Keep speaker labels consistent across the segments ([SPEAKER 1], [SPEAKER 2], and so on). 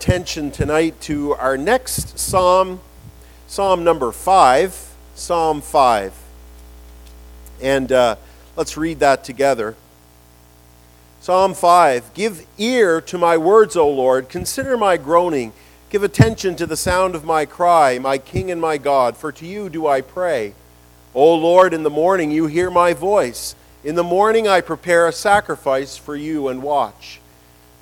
[SPEAKER 1] attention tonight to our next psalm, Psalm number 5, Psalm 5. And uh, let's read that together. Psalm 5 Give ear to my words, O Lord. Consider my groaning. Give attention to the sound of my cry, my King and my God, for to you do I pray. O Lord, in the morning you hear my voice. In the morning I prepare a sacrifice for you and watch.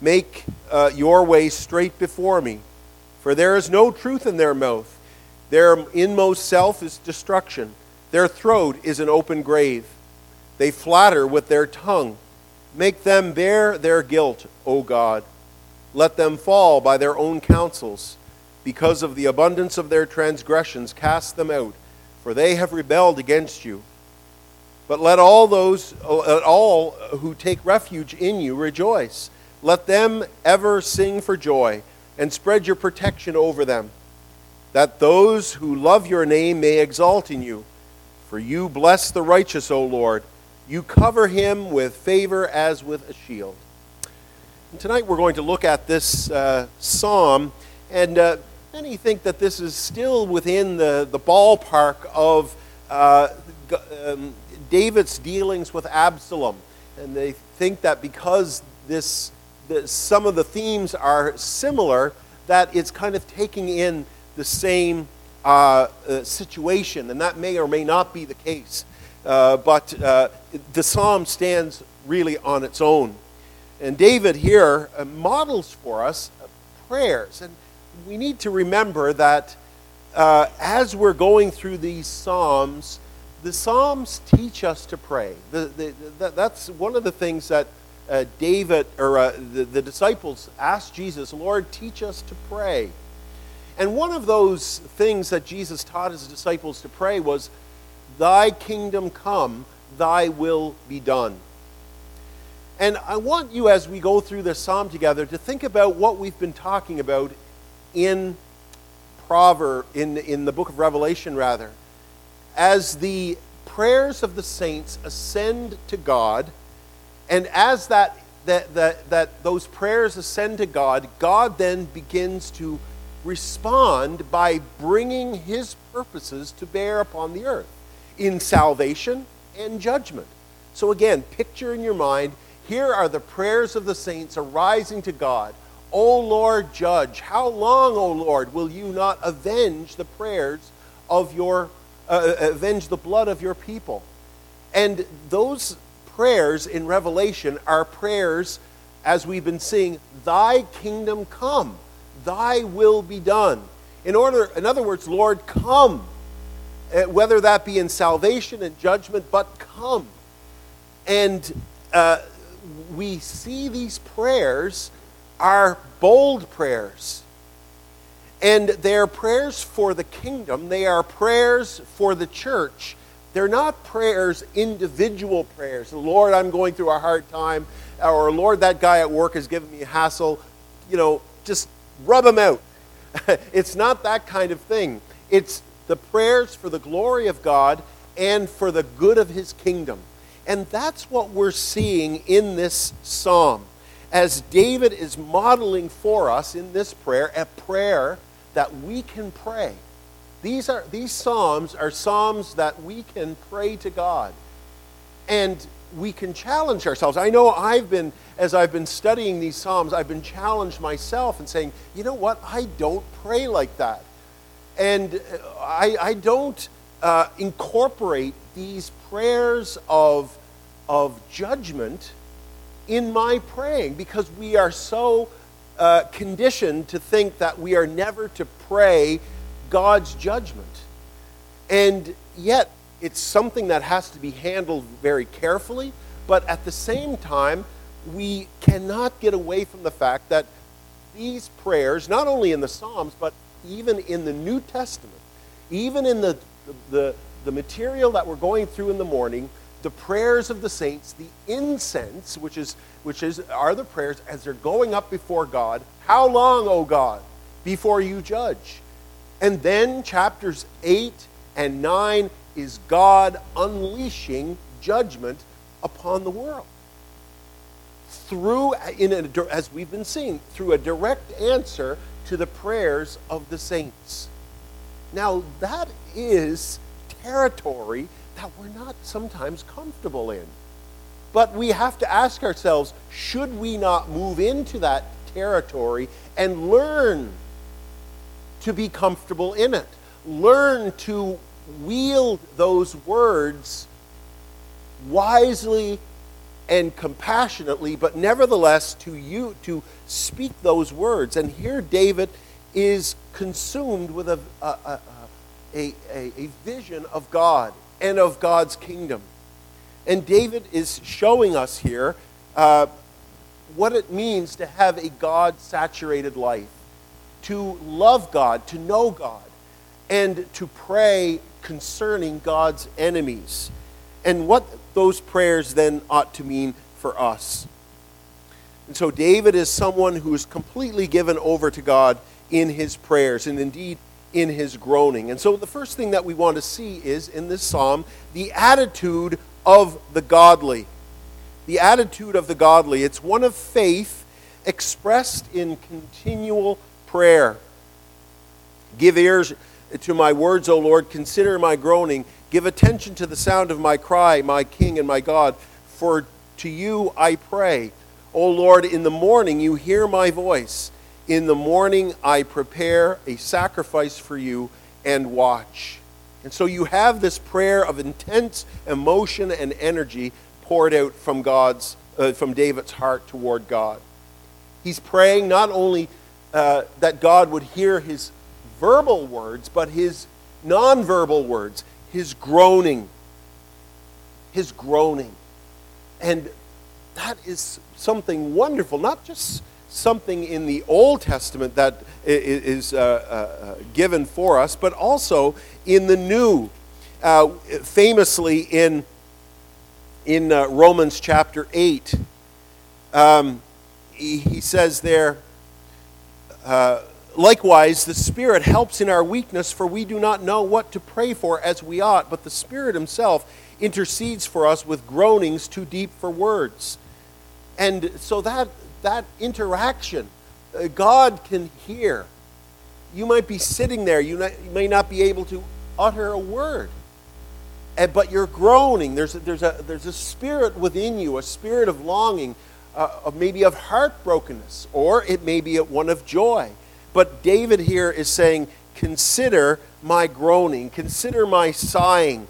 [SPEAKER 1] Make uh, your way straight before me. For there is no truth in their mouth. Their inmost self is destruction. Their throat is an open grave. They flatter with their tongue. Make them bear their guilt, O God. Let them fall by their own counsels. Because of the abundance of their transgressions, cast them out, for they have rebelled against you. But let all those, let all who take refuge in you rejoice. Let them ever sing for joy and spread your protection over them, that those who love your name may exalt in you. For you bless the righteous, O Lord. You cover him with favor as with a shield. And tonight we're going to look at this uh, psalm, and uh, many think that this is still within the, the ballpark of uh, um, David's dealings with Absalom. And they think that because this the, some of the themes are similar, that it's kind of taking in the same uh, uh, situation, and that may or may not be the case. Uh, but uh, the psalm stands really on its own. And David here uh, models for us prayers. And we need to remember that uh, as we're going through these psalms, the psalms teach us to pray. The, the, the, that's one of the things that uh, David or uh, the, the disciples asked Jesus, Lord, teach us to pray. And one of those things that Jesus taught his disciples to pray was, Thy kingdom come, thy will be done. And I want you, as we go through this psalm together, to think about what we've been talking about in Proverb, in, in the book of Revelation, rather. As the prayers of the saints ascend to God, and as that, that, that, that those prayers ascend to God, God then begins to respond by bringing his purposes to bear upon the earth in salvation and judgment. So, again, picture in your mind here are the prayers of the saints arising to God. O Lord, judge, how long, O Lord, will you not avenge the prayers of your, uh, uh avenge the blood of your people? And those prayers in Revelation are prayers, as we've been seeing, Thy kingdom come, Thy will be done. In order, in other words, Lord, come. Uh, whether that be in salvation and judgment, but come. And uh, we see these prayers are bold prayers. And they're prayers for the kingdom, they are prayers for the church they're not prayers, individual prayers. Lord, I'm going through a hard time. Or, Lord, that guy at work is giving me a hassle. You know, just rub him out. it's not that kind of thing. It's the prayers for the glory of God and for the good of his kingdom. And that's what we're seeing in this psalm. As David is modeling for us in this prayer, a prayer that we can pray these, are, these Psalms are Psalms that we can pray to God. And we can challenge ourselves. I know I've been, as I've been studying these Psalms, I've been challenged myself and saying, you know what? I don't pray like that. And I, I don't uh, incorporate these prayers of, of judgment in my praying because we are so uh, conditioned to think that we are never to pray God's judgment. And yet, it's something that has to be handled very carefully, but at the same time, we cannot get away from the fact that these prayers, not only in the Psalms, but even in the New Testament, even in the, the, the material that we're going through in the morning, the prayers of the saints, the incense, which is which is are the prayers as they're going up before God. How long, O God, before you judge? And then chapters 8 and 9 is God unleashing judgment upon the world. Through, in a, as we've been seeing, through a direct answer to the prayers of the saints. Now, that is territory that we're not sometimes comfortable in. But we have to ask ourselves should we not move into that territory and learn to be comfortable in it? Learn to wield those words wisely and compassionately, but nevertheless to you to speak those words. And here David is consumed with a, a, a, a, vision of God and of God's kingdom. And David is showing us here uh, what it means to have a God saturated life, to love God, to know God, and to pray concerning God's enemies, and what those prayers then ought to mean for us. And so David is someone who is completely given over to God in his prayers, and indeed in his groaning. And so the first thing that we want to see is in this psalm the attitude of the godly. The attitude of the godly. It's one of faith expressed in continual prayer. Give ears to my words, O Lord. Consider my groaning. Give attention to the sound of my cry, my King and my God. For to you I pray. O Lord, in the morning you hear my voice. In the morning, I prepare a sacrifice for you and watch. And so you have this prayer of intense emotion and energy poured out from God's, uh, from David's heart toward God. He's praying not only uh, that God would hear his verbal words, but his nonverbal words, his groaning. His groaning. And that is something wonderful, not just something in the Old Testament that is uh, uh, given for us, but also in the New. Uh, famously, in, in uh, Romans chapter 8, um, he, he, says there, uh, likewise, the Spirit helps in our weakness, for we do not know what to pray for as we ought, but the Spirit Himself intercedes for us with groanings too deep for words. And so that that interaction. Uh, God can hear. You might be sitting there, you, not, you may not be able to utter a word, but you're groaning. There's a, there's, a, there's a spirit within you, a spirit of longing, uh, maybe of heartbrokenness, or it may be one of joy. But David here is saying, Consider my groaning, consider my sighing.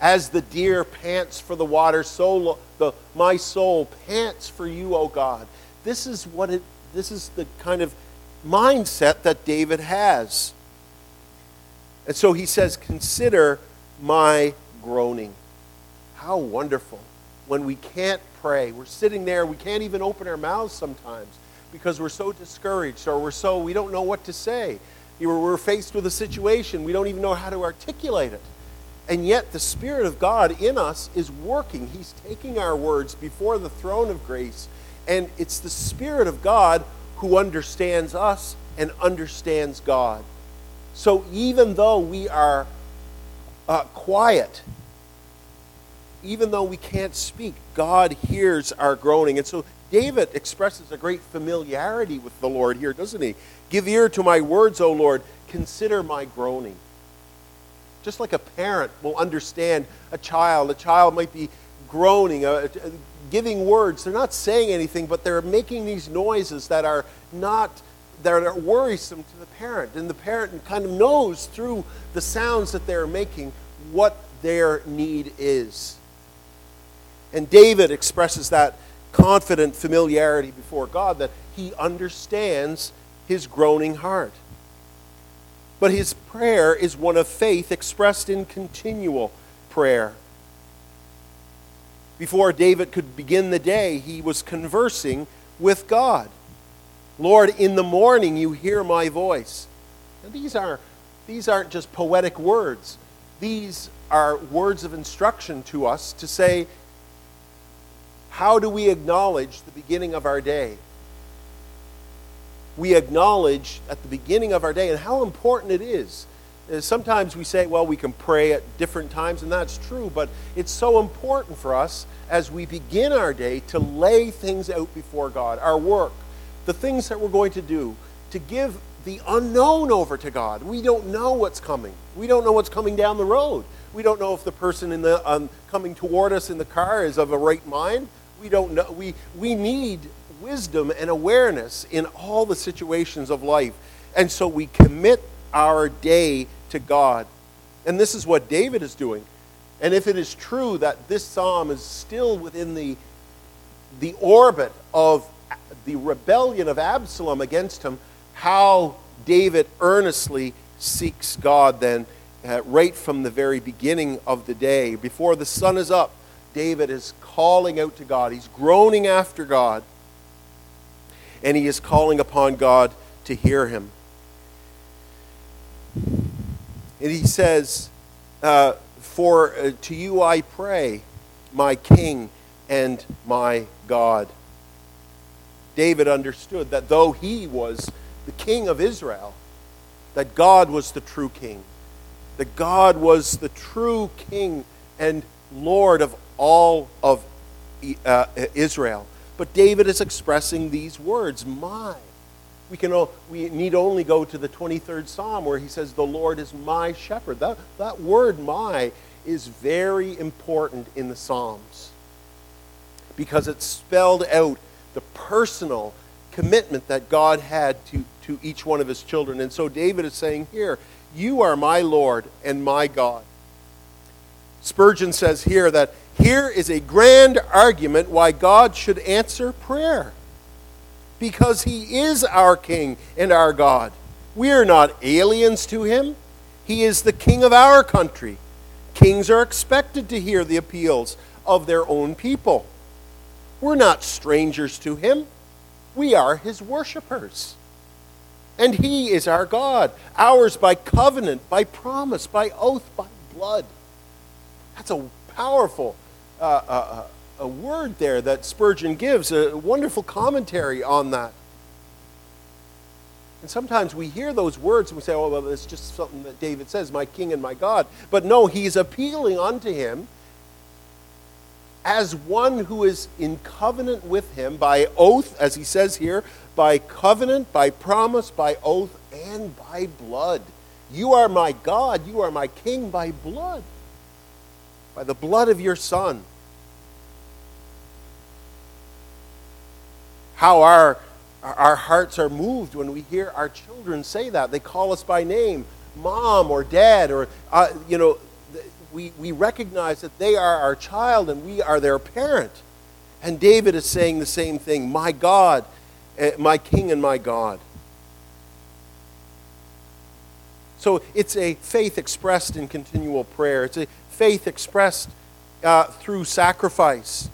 [SPEAKER 1] As the deer pants for the water, so lo- the, my soul pants for you, O God. This is what it this is the kind of mindset that David has. And so he says, Consider my groaning. How wonderful when we can't pray. We're sitting there, we can't even open our mouths sometimes because we're so discouraged or we're so, we don't know what to say. We're faced with a situation, we don't even know how to articulate it. And yet, the Spirit of God in us is working. He's taking our words before the throne of grace. And it's the Spirit of God who understands us and understands God. So even though we are uh, quiet, even though we can't speak, God hears our groaning. And so David expresses a great familiarity with the Lord here, doesn't he? Give ear to my words, O Lord. Consider my groaning. Just like a parent will understand a child, a child might be groaning, uh, uh, giving words. They're not saying anything, but they're making these noises that are not that are worrisome to the parent. And the parent kind of knows through the sounds that they're making what their need is. And David expresses that confident familiarity before God that he understands his groaning heart. But his prayer is one of faith expressed in continual prayer. Before David could begin the day, he was conversing with God. Lord, in the morning you hear my voice. And these, are, these aren't just poetic words, these are words of instruction to us to say, how do we acknowledge the beginning of our day? We acknowledge at the beginning of our day and how important it is. Uh, sometimes we say, well, we can pray at different times, and that's true, but it's so important for us as we begin our day to lay things out before God, our work, the things that we're going to do, to give the unknown over to God. We don't know what's coming. We don't know what's coming down the road. We don't know if the person in the um, coming toward us in the car is of a right mind. We don't know. We, we need wisdom and awareness in all the situations of life. And so we commit our day to God. And this is what David is doing. And if it is true that this psalm is still within the, the orbit of the rebellion of Absalom against him, how David earnestly seeks God then, uh, right from the very beginning of the day. Before the sun is up, David is calling out to God. He's groaning after God. And he is calling upon God to hear him. And he says, uh, For uh, to you I pray, my King and my God. David understood that though he was the king of Israel, that God was the true king, that God was the true king and Lord of all of uh, Israel. But David is expressing these words, my. We, can, we need only go to the 23rd Psalm where he says, The Lord is my shepherd. That, that word, my, is very important in the Psalms because it spelled out the personal commitment that God had to, to each one of his children. And so David is saying here, You are my Lord and my God. Spurgeon says here that here is a grand argument why God should answer prayer. Because he is our King and our God. We are not aliens to him. He is the King of our country. Kings are expected to hear the appeals of their own people. We're not strangers to him. We are his worshippers. And he is our God, ours by covenant, by promise, by oath, by blood. That's a powerful uh, uh, a word there that Spurgeon gives, a wonderful commentary on that. And sometimes we hear those words and we say, oh, well, it's just something that David says, my king and my God. But no, he's appealing unto him as one who is in covenant with him by oath, as he says here, by covenant, by promise, by oath, and by blood. You are my God, you are my king by blood, by the blood of your Son. How our, our hearts are moved when we hear our children say that. They call us by name, mom or dad, or, uh, you know, we, we recognize that they are our child and we are their parent. And David is saying the same thing My God, eh, my King and my God. So it's a faith expressed in continual prayer, it's a faith expressed uh, through sacrifice.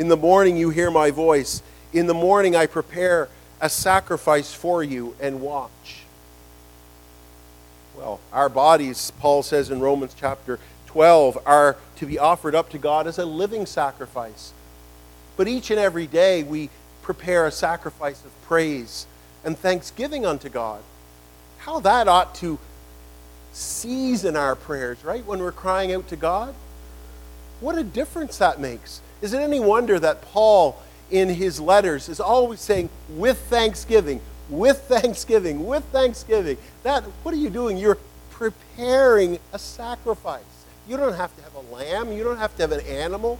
[SPEAKER 1] In the morning, you hear my voice. In the morning, I prepare a sacrifice for you and watch. Well, our bodies, Paul says in Romans chapter 12, are to be offered up to God as a living sacrifice. But each and every day we prepare a sacrifice of praise and thanksgiving unto God. How that ought to season our prayers, right? When we're crying out to God. What a difference that makes. Is it any wonder that Paul, in his letters, is always saying, with thanksgiving, with thanksgiving, with thanksgiving. That what are you doing? You're preparing a sacrifice. You don't have to have a lamb, you don't have to have an animal.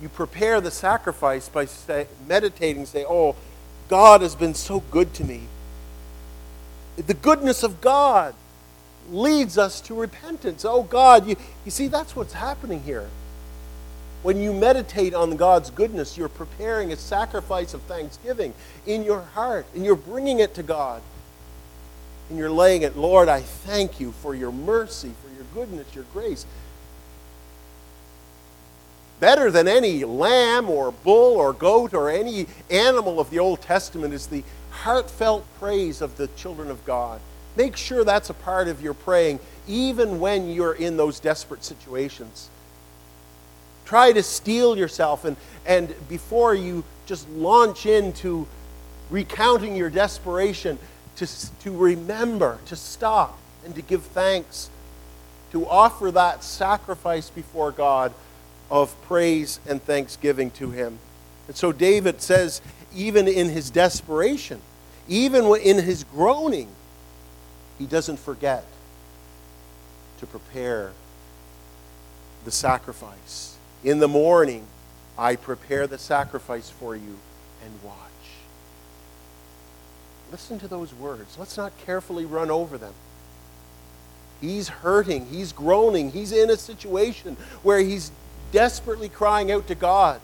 [SPEAKER 1] You prepare the sacrifice by say, meditating, say, "Oh, God has been so good to me." The goodness of God leads us to repentance. Oh God, you, you see that's what's happening here. When you meditate on God's goodness, you're preparing a sacrifice of thanksgiving in your heart, and you're bringing it to God. And you're laying it, Lord, I thank you for your mercy, for your goodness, your grace. better than any lamb or bull or goat or any animal of the Old Testament is the heartfelt praise of the children of God. Make sure that's a part of your praying, even when you're in those desperate situations. Try to steel yourself, and, and before you just launch into recounting your desperation, to, to remember, to stop, and to give thanks, to offer that sacrifice before God of praise and thanksgiving to Him. And so David says, even in his desperation, even in his groaning, he doesn't forget to prepare the sacrifice. In the morning, I prepare the sacrifice for you and watch. Listen to those words. Let's not carefully run over them. He's hurting, he's groaning, he's in a situation where he's desperately crying out to God.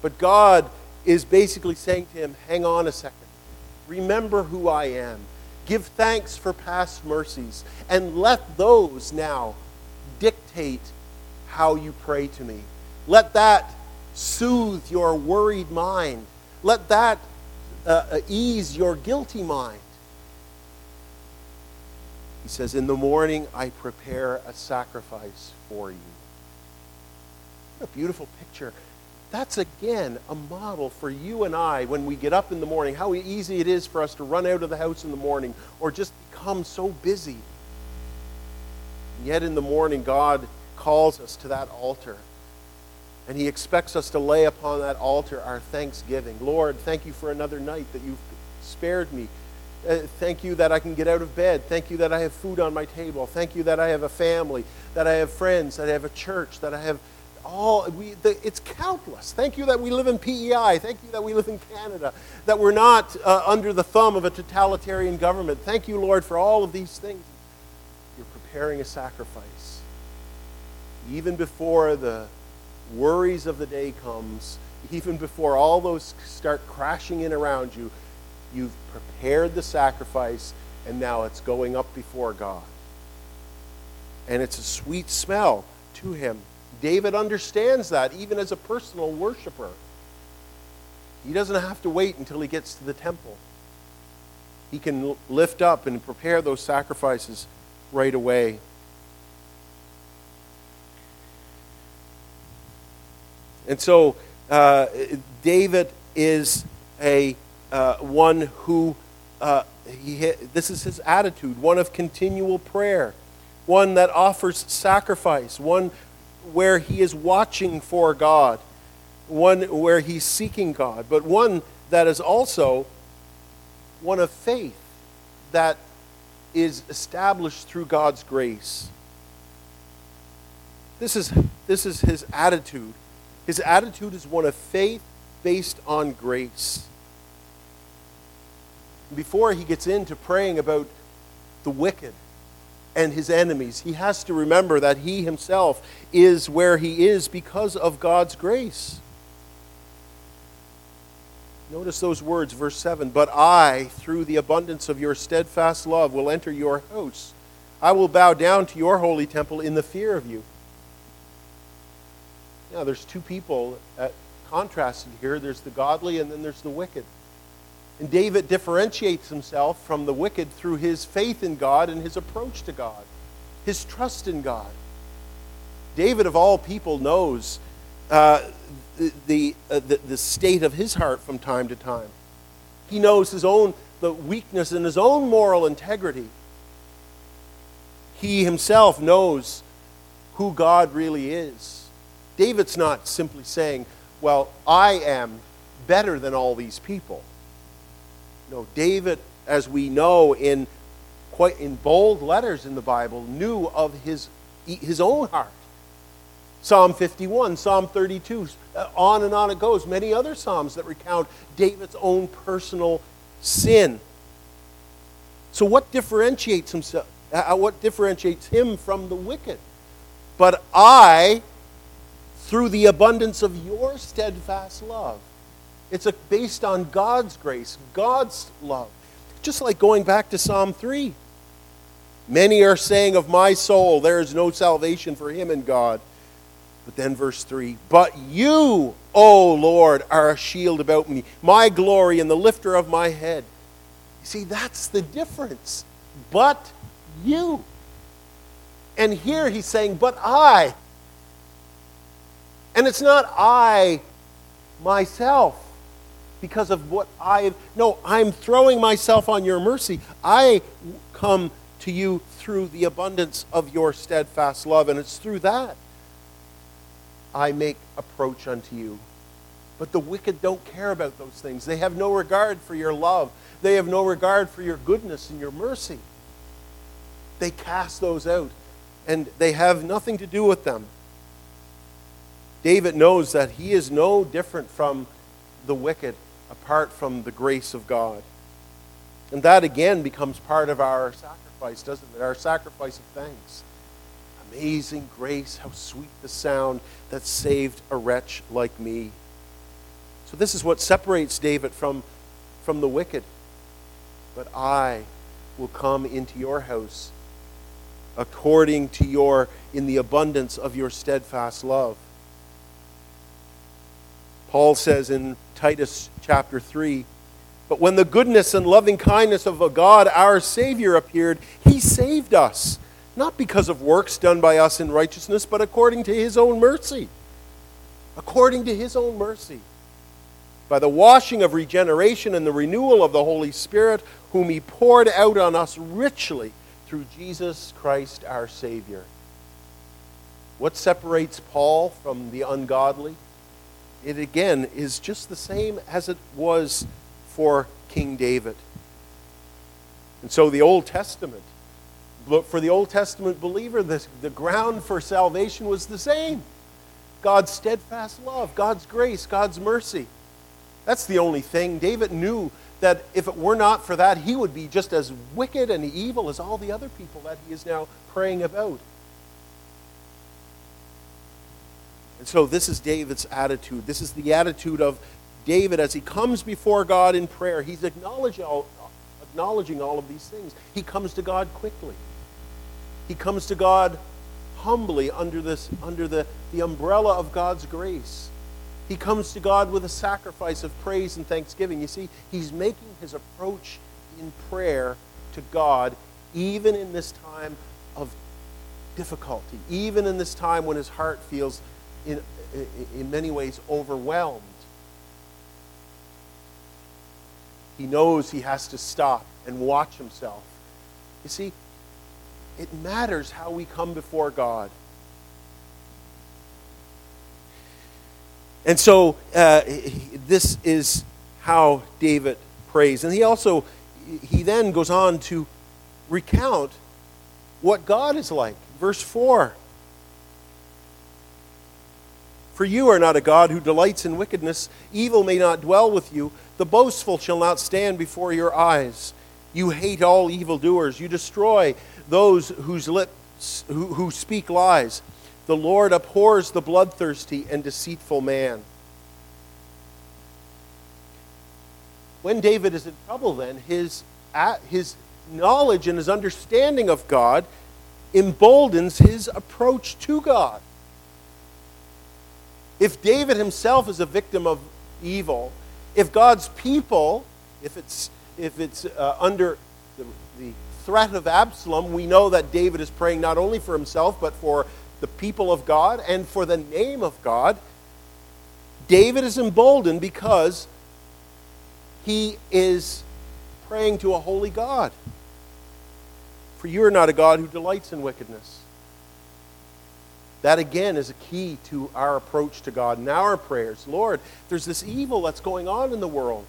[SPEAKER 1] But God is basically saying to him, Hang on a second. Remember who I am. Give thanks for past mercies. And let those now dictate how you pray to me. Let that soothe your worried mind. Let that uh, uh ease your guilty mind. He says, In the morning I prepare a sacrifice for you. What a beautiful picture. That's again a model for you and I when we get up in the morning, how easy it is for us to run out of the house in the morning or just become so busy. And yet in the morning, God calls us to that altar. And He expects us to lay upon that altar our thanksgiving. Lord, thank you for another night that you've spared me. Uh, thank you that I can get out of bed. Thank you that I have food on my table. Thank you that I have a family, that I have friends, that I have a church, that I have all we, the, it's countless. Thank you that we live in PEI. Thank you that we live in Canada. That we're not uh, under the thumb of a totalitarian government. Thank you, Lord, for all of these things. You're preparing a sacrifice. Even before the worries of the day comes, even before all those start crashing in around you, you've prepared the sacrifice, and now it's going up before God. And it's a sweet smell to Him. David understands that, even as a personal worshiper. He doesn't have to wait until he gets to the temple. He can lift up and prepare those sacrifices right away. And so uh, David is a uh, one who uh, he, this is his attitude, one of continual prayer, one that offers sacrifice, one where he is watching for God, one where he's seeking God, but one that is also one of faith that is established through God's grace. This is, this is his attitude. His attitude is one of faith based on grace. Before he gets into praying about the wicked, and his enemies. He has to remember that he himself is where he is because of God's grace. Notice those words, verse 7 But I, through the abundance of your steadfast love, will enter your house. I will bow down to your holy temple in the fear of you. Now, there's two people at, contrasted here there's the godly, and then there's the wicked. And David differentiates himself from the wicked through his faith in God and his approach to God, his trust in God. David, of all people, knows uh, the, uh, the, the state of his heart from time to time. He knows his own the weakness in his own moral integrity. He himself knows who God really is. David's not simply saying, Well, I am better than all these people. No, David, as we know in quite in bold letters in the Bible, knew of his his own heart. Psalm 51, Psalm 32, uh, on and on it goes. Many other psalms that recount David's own personal sin. So, what differentiates himself? Uh, uh, what differentiates him from the wicked? But I, through the abundance of your steadfast love, it's a, based on God's grace, God's love. Just like going back to Psalm 3. Many are saying of my soul, there is no salvation for him in God. But then, verse 3 But you, O Lord, are a shield about me, my glory and the lifter of my head. You see, that's the difference. But you. And here he's saying, But I. And it's not I myself because of what I. No, I'm throwing myself on your mercy. I come to you through the abundance of your steadfast love, and it's through that I make approach unto you. But the wicked don't care about those things. They have no regard for your love. They have no regard for your goodness and your mercy. They cast those out, and they have nothing to do with them. David knows that he is no different from the wicked apart from the grace of God. And that again becomes part of our sacrifice, doesn't it? Our sacrifice of thanks amazing grace, how sweet the sound that saved a wretch like me. So, this is what separates David from, from the wicked. But I will come into your house according to your, in the abundance of your steadfast love. Paul says in Titus chapter 3 But when the goodness and loving kindness of a God, our Savior, appeared, he saved us not because of works done by us in righteousness, but according to his own mercy. According to his own mercy. By the washing of regeneration and the renewal of the Holy Spirit, whom he poured out on us richly through Jesus Christ our Savior. What separates Paul from the ungodly? It again is just the same as it was for King David. And so the Old Testament for the Old Testament believer, the, the ground for salvation was the same God's steadfast love, God's grace, God's mercy. That's the only thing. David knew that if it were not for that, he would be just as wicked and evil as all the other people that he is now praying about. And so, this is David's attitude. This is the attitude of David as he comes before God in prayer. He's acknowledging all, acknowledging all of these things. He comes to God quickly. He comes to God humbly under, this, under the, the umbrella of God's grace. He comes to God with a sacrifice of praise and thanksgiving. You see, he's making his approach in prayer to God even in this time of difficulty, even in this time when his heart feels in, in many ways overwhelmed. He knows he has to stop and watch himself. You see, it matters how we come before God. And so uh, this is how David prays. And he also, he then goes on to recount what God is like. Verse 4 For you are not a God who delights in wickedness, evil may not dwell with you, the boastful shall not stand before your eyes. You hate all evildoers, you destroy those whose lips who, who speak lies. The Lord abhors the bloodthirsty and deceitful man. When David is in trouble, then, his, his knowledge and his understanding of God emboldens his approach to God. If David himself is a victim of evil, if God's people, if it's, if it's uh, under the, the threat of Absalom, we know that David is praying not only for himself, but for the people of God and for the name of God. David is emboldened because he is praying to a holy God. For you are not a God who delights in wickedness. That again is a key to our approach to God and our prayers. Lord, there's this evil that's going on in the world.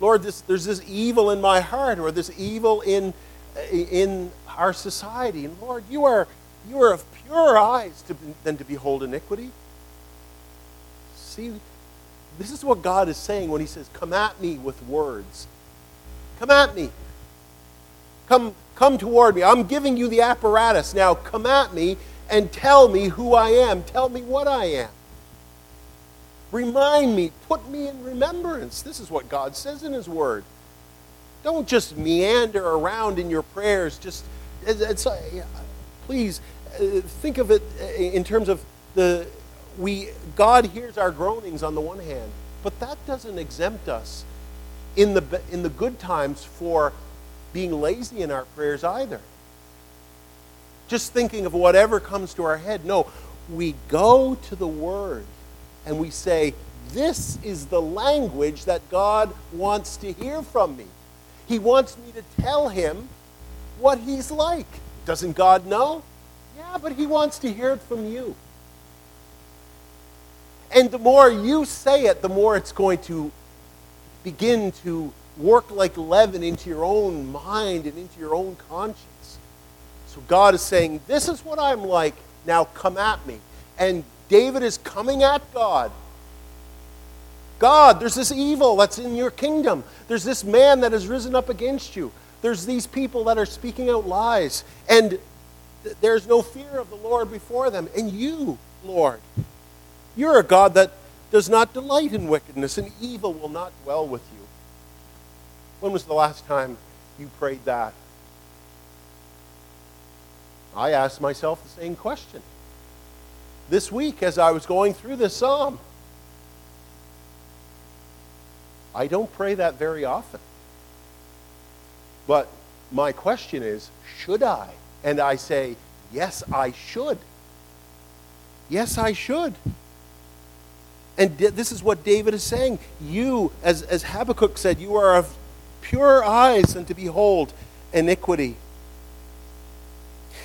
[SPEAKER 1] Lord, this, there's this evil in my heart or this evil in uh, in our society. And Lord, you are, you are of purer eyes to, than to behold iniquity. See, this is what God is saying when He says, Come at me with words. Come at me. Come, come toward me. I'm giving you the apparatus. Now come at me and tell me who I am. Tell me what I am. Remind me. Put me in remembrance. This is what God says in His Word. Don't just meander around in your prayers. Just it's, uh, please uh, think of it uh, in terms of the we, God hears our groanings on the one hand, but that doesn't exempt us in the, in the good times for being lazy in our prayers either. Just thinking of whatever comes to our head. No, we go to the Word and we say, This is the language that God wants to hear from me. He wants me to tell Him what He's like. Doesn't God know? Yeah, but He wants to hear it from you. And the more you say it, the more it's going to begin to work like leaven into your own mind and into your own conscience. So God is saying, This is what I'm like. Now come at me. And David is coming at God. God, there's this evil that's in your kingdom. There's this man that has risen up against you. There's these people that are speaking out lies. And th- there's no fear of the Lord before them. And you, Lord, you're a God that does not delight in wickedness, and evil will not dwell with you. When was the last time you prayed that? I asked myself the same question. This week, as I was going through this psalm, I don't pray that very often. But my question is, should I? And I say, yes, I should. Yes, I should. And this is what David is saying. You, as, as Habakkuk said, you are of pure eyes and to behold iniquity.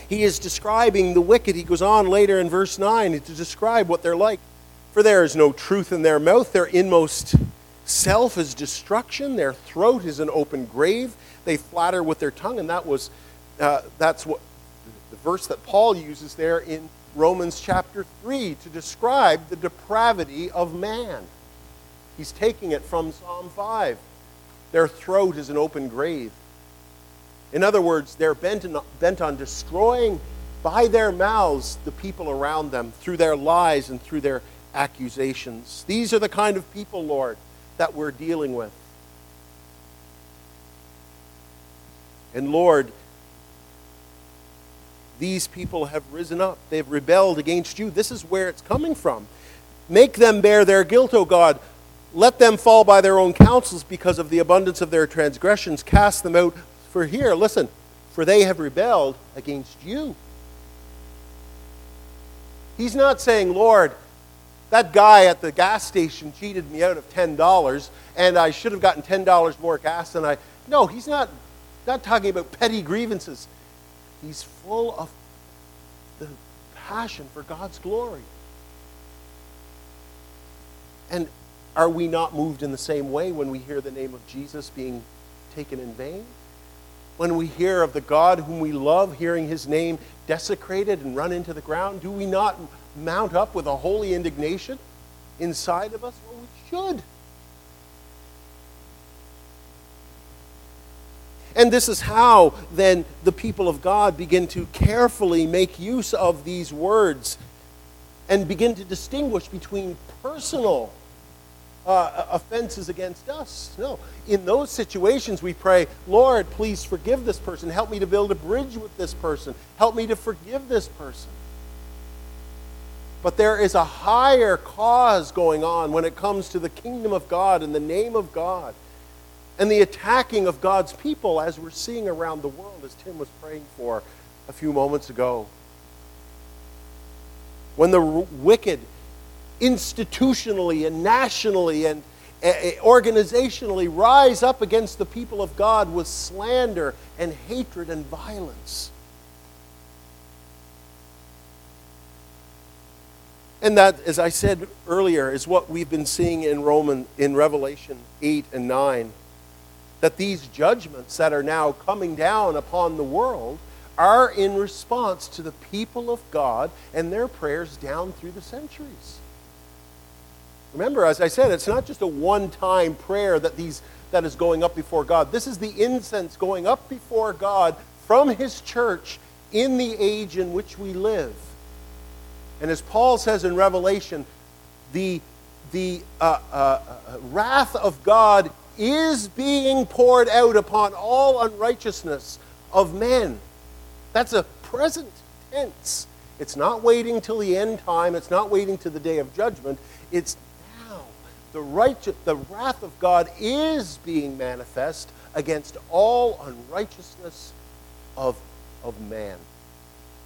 [SPEAKER 1] He is describing the wicked. He goes on later in verse 9 to describe what they're like. For there is no truth in their mouth, their inmost self is destruction, their throat is an open grave. They flatter with their tongue, and that was uh, that's what the verse that Paul uses there in Romans chapter 3 to describe the depravity of man. He's taking it from Psalm 5. Their throat is an open grave. In other words, they're bent, in, bent on destroying by their mouths the people around them through their lies and through their accusations. These are the kind of people, Lord, that we're dealing with. And Lord, these people have risen up. They've rebelled against you. This is where it's coming from. Make them bear their guilt, O God. Let them fall by their own counsels because of the abundance of their transgressions. Cast them out. For here, listen, for they have rebelled against you. He's not saying, Lord, that guy at the gas station cheated me out of $10 and I should have gotten $10 more gas than I. No, he's not, not talking about petty grievances. He's full of the passion for God's glory. And are we not moved in the same way when we hear the name of Jesus being taken in vain? When we hear of the God whom we love, hearing his name desecrated and run into the ground, do we not mount up with a holy indignation inside of us? Well, we should. And this is how then the people of God begin to carefully make use of these words and begin to distinguish between personal uh, offenses against us. No. In those situations, we pray, Lord, please forgive this person. Help me to build a bridge with this person. Help me to forgive this person. But there is a higher cause going on when it comes to the kingdom of God and the name of God and the attacking of God's people as we're seeing around the world, as Tim was praying for a few moments ago. When the wicked institutionally and nationally and eh, eh, organizationally rise up against the people of God with slander and hatred and violence. And that, as I said earlier, is what we've been seeing in Roman in Revelation 8 and 9 that these judgments that are now coming down upon the world are in response to the people of God and their prayers down through the centuries. Remember, as I said, it's not just a one time prayer that, these, that is going up before God. This is the incense going up before God from His church in the age in which we live. And as Paul says in Revelation, the, the uh, uh, uh wrath of God is being poured out upon all unrighteousness of men. That's a present tense. It's not waiting till the end time. It's not waiting to the day of judgment. It's. The, righteous, the wrath of God is being manifest against all unrighteousness of, of man.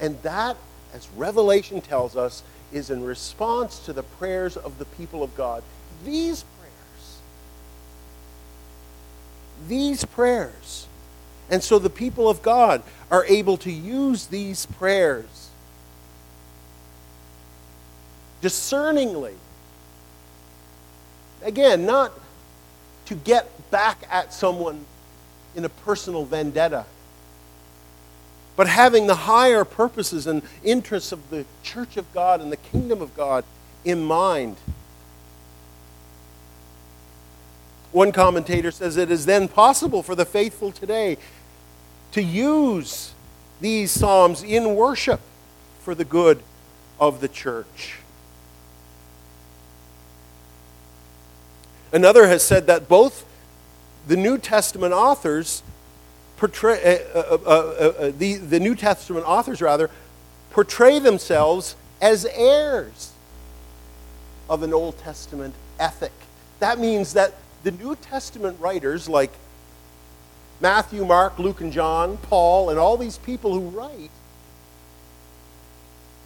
[SPEAKER 1] And that, as Revelation tells us, is in response to the prayers of the people of God. These prayers, these prayers. And so the people of God are able to use these prayers discerningly. Again, not to get back at someone in a personal vendetta, but having the higher purposes and interests of the church of God and the kingdom of God in mind. One commentator says it is then possible for the faithful today to use these Psalms in worship for the good of the church. Another has said that both the New Testament authors portray, uh, uh, uh, the, the New Testament authors, rather, portray themselves as heirs of an Old Testament ethic. That means that the New Testament writers, like Matthew, Mark, Luke, and John, Paul, and all these people who write,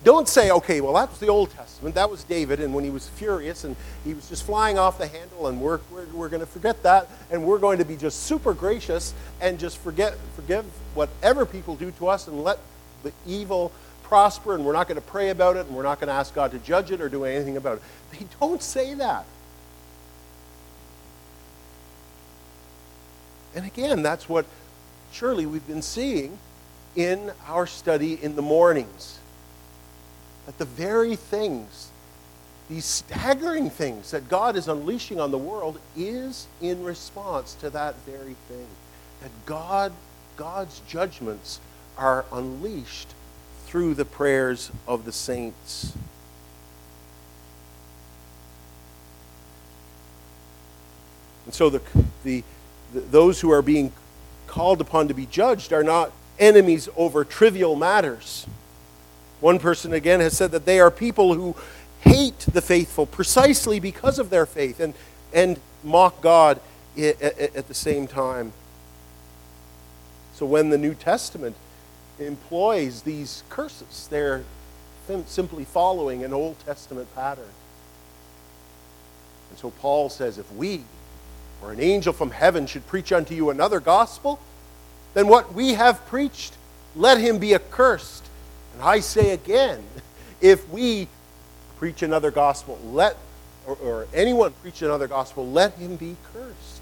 [SPEAKER 1] don't say, okay, well, that was the Old Testament. That was David, and when he was furious and he was just flying off the handle, and we're, we're, we're going to forget that, and we're going to be just super gracious and just forget, forgive whatever people do to us and let the evil prosper, and we're not going to pray about it, and we're not going to ask God to judge it or do anything about it. They don't say that. And again, that's what surely we've been seeing in our study in the mornings that the very things, these staggering things that God is unleashing on the world, is in response to that very thing. That God, God's judgments are unleashed through the prayers of the saints. And so the, the, the, those who are being called upon to be judged are not enemies over trivial matters. One person again has said that they are people who hate the faithful precisely because of their faith and, and mock God at the same time. So when the New Testament employs these curses, they're simply following an Old Testament pattern. And so Paul says if we or an angel from heaven should preach unto you another gospel, then what we have preached, let him be accursed. And I say again, if we preach another gospel, let or, or, anyone preach another gospel, let him be cursed.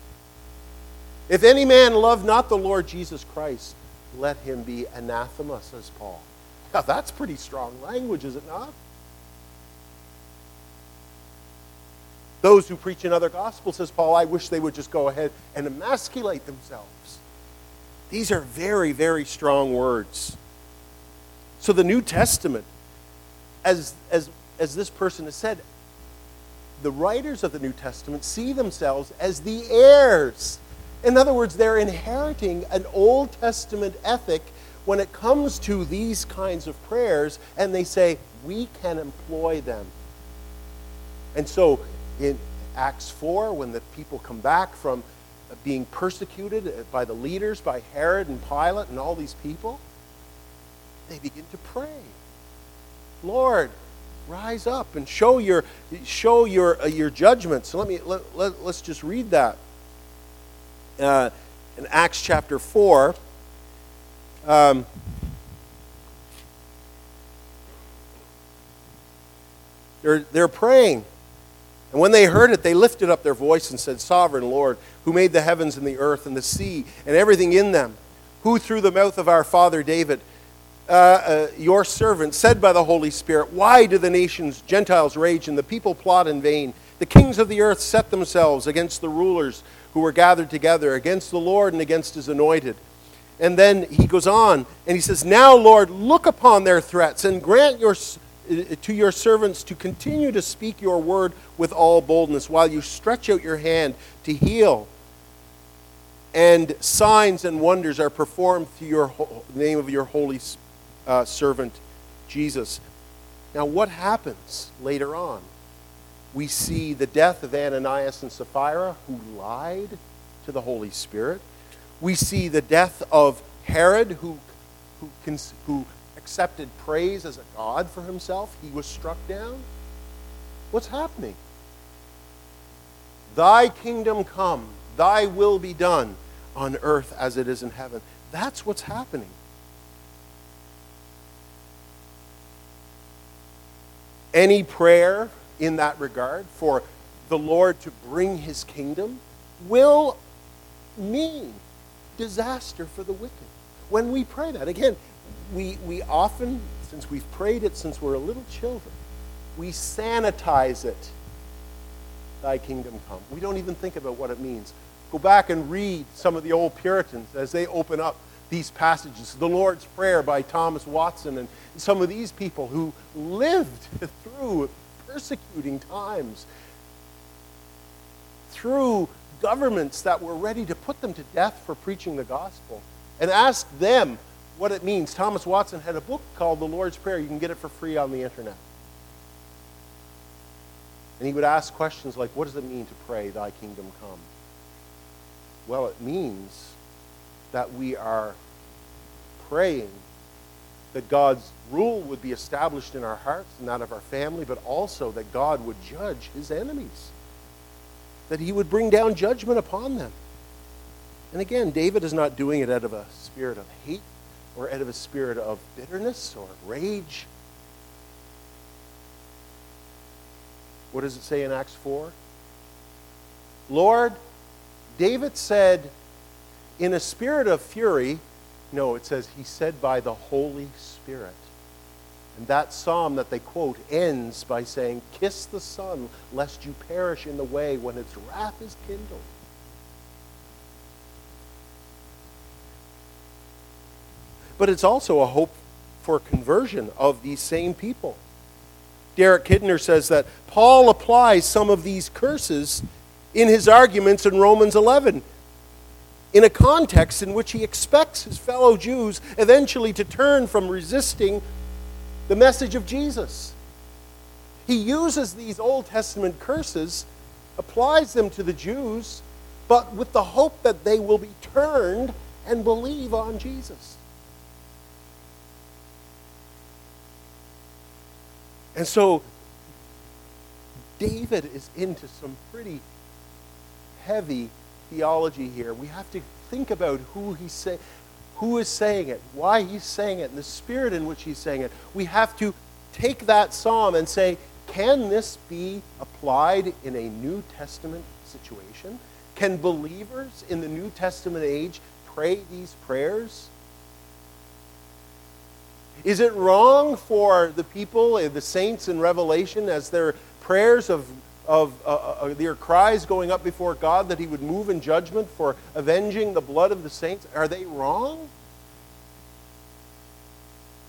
[SPEAKER 1] If any man love not the Lord Jesus Christ, let him be anathema, says Paul. Now that's pretty strong language, is it not? Those who preach another gospel, says Paul, I wish they would just go ahead and emasculate themselves. These are very, very strong words. So the New Testament, as, as, as this person has said, the writers of the New Testament see themselves as the heirs. In other words, they're inheriting an Old Testament ethic when it comes to these kinds of prayers, and they say, we can employ them. And so in Acts 4, when the people come back from being persecuted by the leaders, by Herod and Pilate and all these people, they begin to pray. Lord, rise up and show your show your uh, your judgment. So let me let, let, us just read that uh, in Acts chapter four. Um, they're, they're praying. And when they heard it, they lifted up their voice and said, Sovereign Lord, who made the heavens and the earth and the sea and everything in them, who through the mouth of our father David uh, uh, your servant said by the Holy Spirit, Why do the nations, Gentiles, rage and the people plot in vain? The kings of the earth set themselves against the rulers who were gathered together, against the Lord and against his anointed. And then he goes on and he says, Now, Lord, look upon their threats and grant your, uh, to your servants to continue to speak your word with all boldness while you stretch out your hand to heal. And signs and wonders are performed through your name of your Holy Spirit uh, servant Jesus. Now, what happens later on? We see the death of Ananias and Sapphira, who lied to the Holy Spirit. We see the death of Herod, who, who, who accepted praise as a god for himself. He was struck down. What's happening? Thy kingdom come, thy will be done on earth as it is in heaven. That's what's happening. Any prayer in that regard for the Lord to bring his kingdom will mean disaster for the wicked. When we pray that, again, we, we often, since we've prayed it since we're little children, we sanitize it. Thy kingdom come. We don't even think about what it means. Go back and read some of the old Puritans as they open up these passages. The Lord's Prayer by Thomas Watson and some of these people who lived through persecuting times, through governments that were ready to put them to death for preaching the gospel, and ask them what it means. Thomas Watson had a book called The Lord's Prayer. You can get it for free on the internet. And he would ask questions like, What does it mean to pray, Thy kingdom come? Well, it means that we are praying that God's rule would be established in our hearts and that of our family, but also that God would judge his enemies, that he would bring down judgment upon them. And again, David is not doing it out of a spirit of hate or out of a spirit of bitterness or rage. What does it say in Acts 4? Lord, David said, in a spirit of fury, no, it says he said by the Holy Spirit. And that psalm that they quote ends by saying, Kiss the Son, lest you perish in the way when its wrath is kindled. But it's also a hope for conversion of these same people. Derek Kidner says that Paul applies some of these curses in his arguments in Romans 11 in a context in which he expects his fellow Jews eventually to turn from resisting the message of Jesus. He uses these Old Testament curses, applies them to the Jews, but with the hope that they will be turned and believe on Jesus. And so David is into some pretty heavy theology here. We have to think about who he's saying, who is saying it, why he's saying it, and the spirit in which he's saying it. We have to take that psalm and say, can this be applied in a New Testament situation? Can believers in the New Testament age pray these prayers? Is it wrong for the people, eh, the saints in Revelation, as their prayers of of uh, uh, uh, their cries going up before God that he would move in judgment for avenging the blood of the saints? Are they wrong?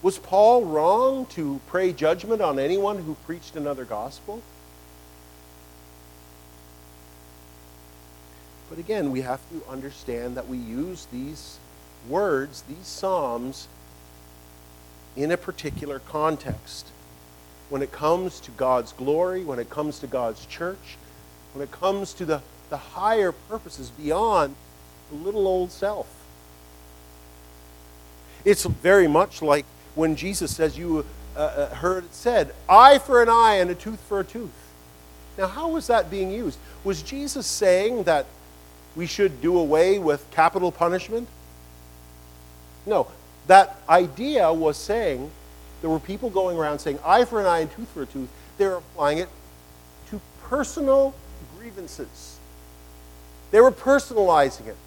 [SPEAKER 1] Was Paul wrong to pray judgment on anyone who preached another gospel? But again, we have to understand that we use these words, these Psalms, in a particular context when it comes to God's glory, when it comes to God's church, when it comes to the, the higher purposes beyond the little old self. It's very much like when Jesus says, You uh, uh, heard it said, eye for an eye and a tooth for a tooth. Now, how was that being used? Was Jesus saying that we should do away with capital punishment? No. That idea was saying there were people going around saying eye for an eye and tooth for a tooth. They're applying it to personal grievances. They were personalizing it.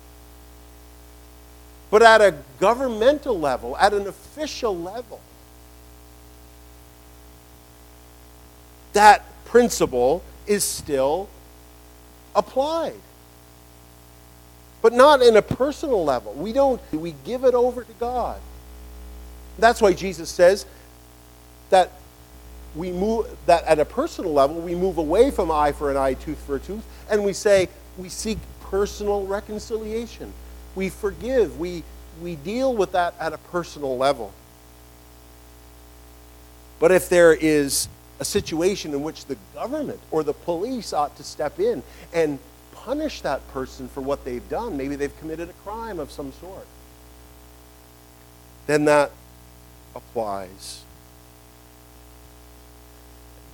[SPEAKER 1] But at a governmental level, at an official level, that principle is still applied. But not in a personal level. We don't, we give it over to God. That's why Jesus says, that we move that at a personal level we move away from eye for an eye tooth for a tooth and we say we seek personal reconciliation. We forgive. We we deal with that at a personal level. But if there is a situation in which the government or the police ought to step in and punish that person for what they've done, maybe they've committed a crime of some sort, then that applies.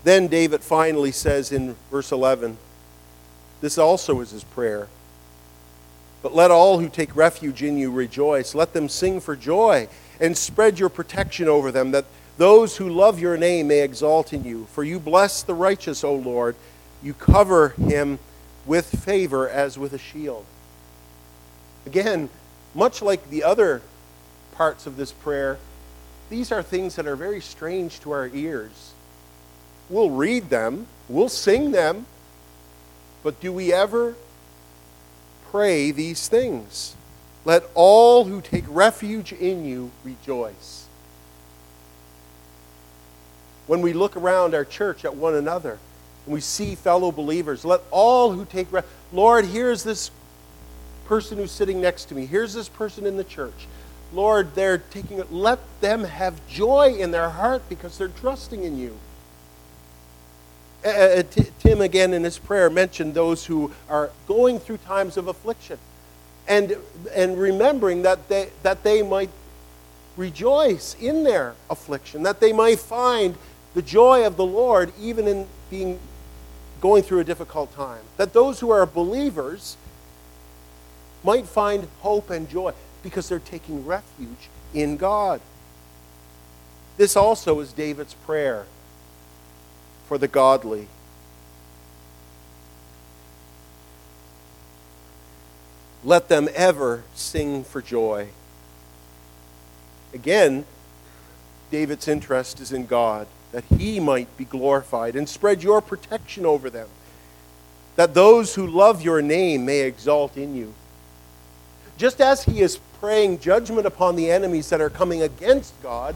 [SPEAKER 1] Then David finally says in verse 11, this also is his prayer. But let all who take refuge in you rejoice. Let them sing for joy and spread your protection over them, that those who love your name may exalt in you. For you bless the righteous, O Lord. You cover him with favor as with a shield. Again, much like the other parts of this prayer, these are things that are very strange to our ears. We'll read them, we'll sing them, but do we ever pray these things? Let all who take refuge in you rejoice. When we look around our church at one another and we see fellow believers, let all who take refuge, Lord, here's this person who's sitting next to me. Here's this person in the church. Lord, they're taking it. Let them have joy in their heart because they're trusting in you. Uh, uh Tim, again, in his prayer, mentioned those who are going through times of affliction and, and remembering that they, that they might rejoice in their affliction, that they might find the joy of the Lord even in being going through a difficult time. That those who are believers might find hope and joy because they're taking refuge in God. This also is David's prayer for the godly. Let them ever sing for joy. Again, David's interest is in God, that he might be glorified, and spread your protection over them, that those who love your name may exalt in you. Just as he is praying judgment upon the enemies that are coming against God,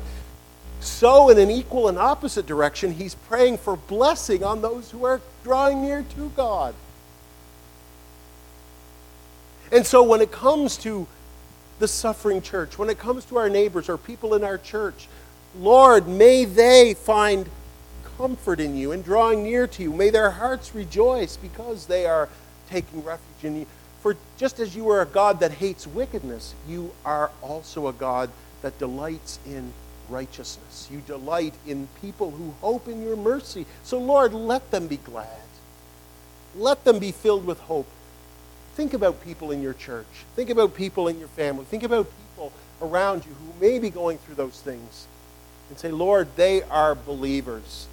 [SPEAKER 1] so in an equal and opposite direction, he's praying for blessing on those who are drawing near to God. And so when it comes to the suffering church, when it comes to our neighbors or people in our church, Lord, may they find comfort in you and drawing near to you. May their hearts rejoice because they are taking refuge in you. For just as you are a God that hates wickedness, you are also a God that delights in righteousness. You delight in people who hope in your mercy. So, Lord, let them be glad. Let them be filled with hope. Think about people in your church. Think about people in your family. Think about people around you who may be going through those things. And say, Lord, they are believers.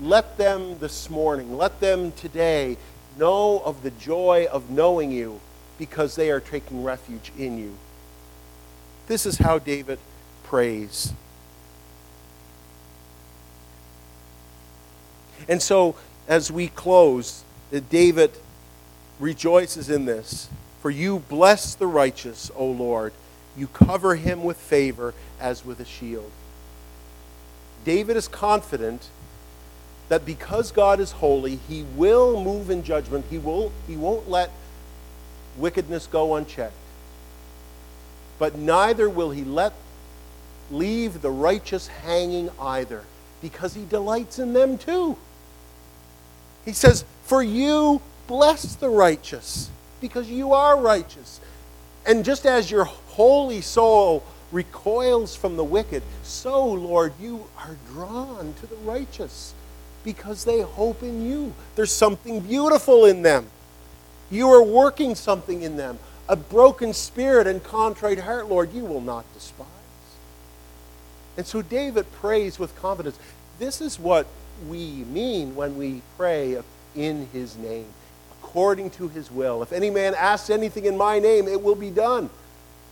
[SPEAKER 1] Let them this morning, let them today know of the joy of knowing you because they are taking refuge in you. This is how David prays. And so, as we close, David rejoices in this. For you bless the righteous, O Lord. You cover him with favor as with a shield. David is confident that because God is holy, he will move in judgment. He, will, he won't let wickedness go unchecked. But neither will he let leave the righteous hanging either, because he delights in them too. He says, For you bless the righteous, because you are righteous. And just as your holy soul recoils from the wicked, so, Lord, you are drawn to the righteous because they hope in you. There's something beautiful in them. You are working something in them. A broken spirit and contrite heart, Lord, you will not despise. And so David prays with confidence. This is what we mean when we pray in his name, according to his will. If any man asks anything in my name, it will be done.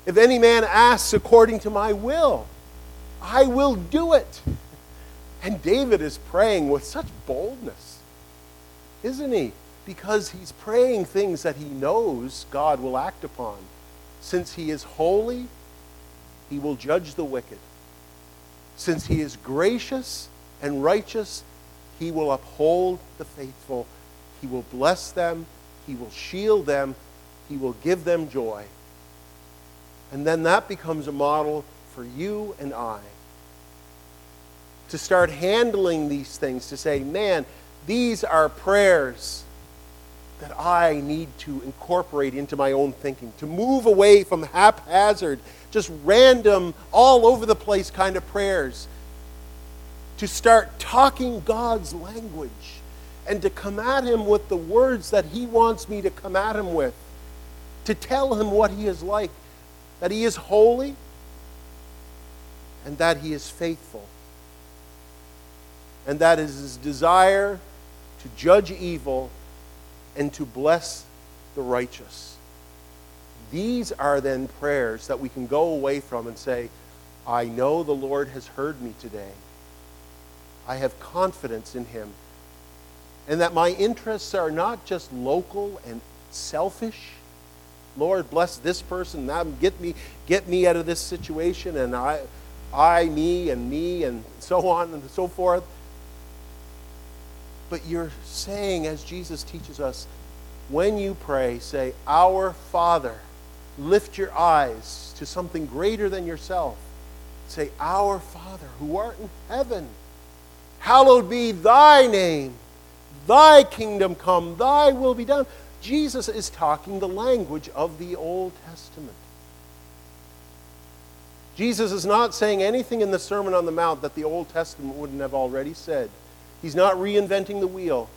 [SPEAKER 1] If any man asks according to my will, I will do it. And David is praying with such boldness, isn't he? Because he's praying things that he knows God will act upon. Since he is holy, he will judge the wicked. Since he is gracious and righteous, he will uphold the faithful. He will bless them. He will shield them. He will give them joy. And then that becomes a model for you and I. to start handling these things, to say, man, these are prayers that I need to incorporate into my own thinking, to move away from haphazard, just random, all over the place kind of prayers, to start talking God's language and to come at Him with the words that He wants me to come at Him with, to tell Him what He is like, that He is holy and that He is faithful, and that is His desire to judge evil and to bless the righteous. These are then prayers that we can go away from and say, I know the Lord has heard me today. I have confidence in him. And that my interests are not just local and selfish. Lord, bless this person. Get me, get me out of this situation, and I, I, me, and me, and so on and so forth. But you're saying, as Jesus teaches us, when you pray, say, Our Father. Lift your eyes to something greater than yourself. Say, Our Father, who art in heaven, hallowed be thy name. Thy kingdom come, thy will be done. Jesus is talking the language of the Old Testament. Jesus is not saying anything in the Sermon on the Mount that the Old Testament wouldn't have already said. He's not reinventing the wheel.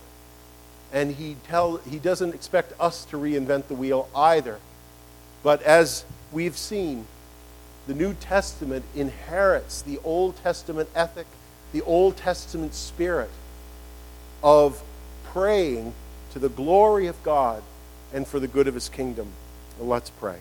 [SPEAKER 1] And he, tell, he doesn't expect us to reinvent the wheel either. But as we've seen, the New Testament inherits the Old Testament ethic, the Old Testament spirit of praying to the glory of God and for the good of his kingdom. Let's pray.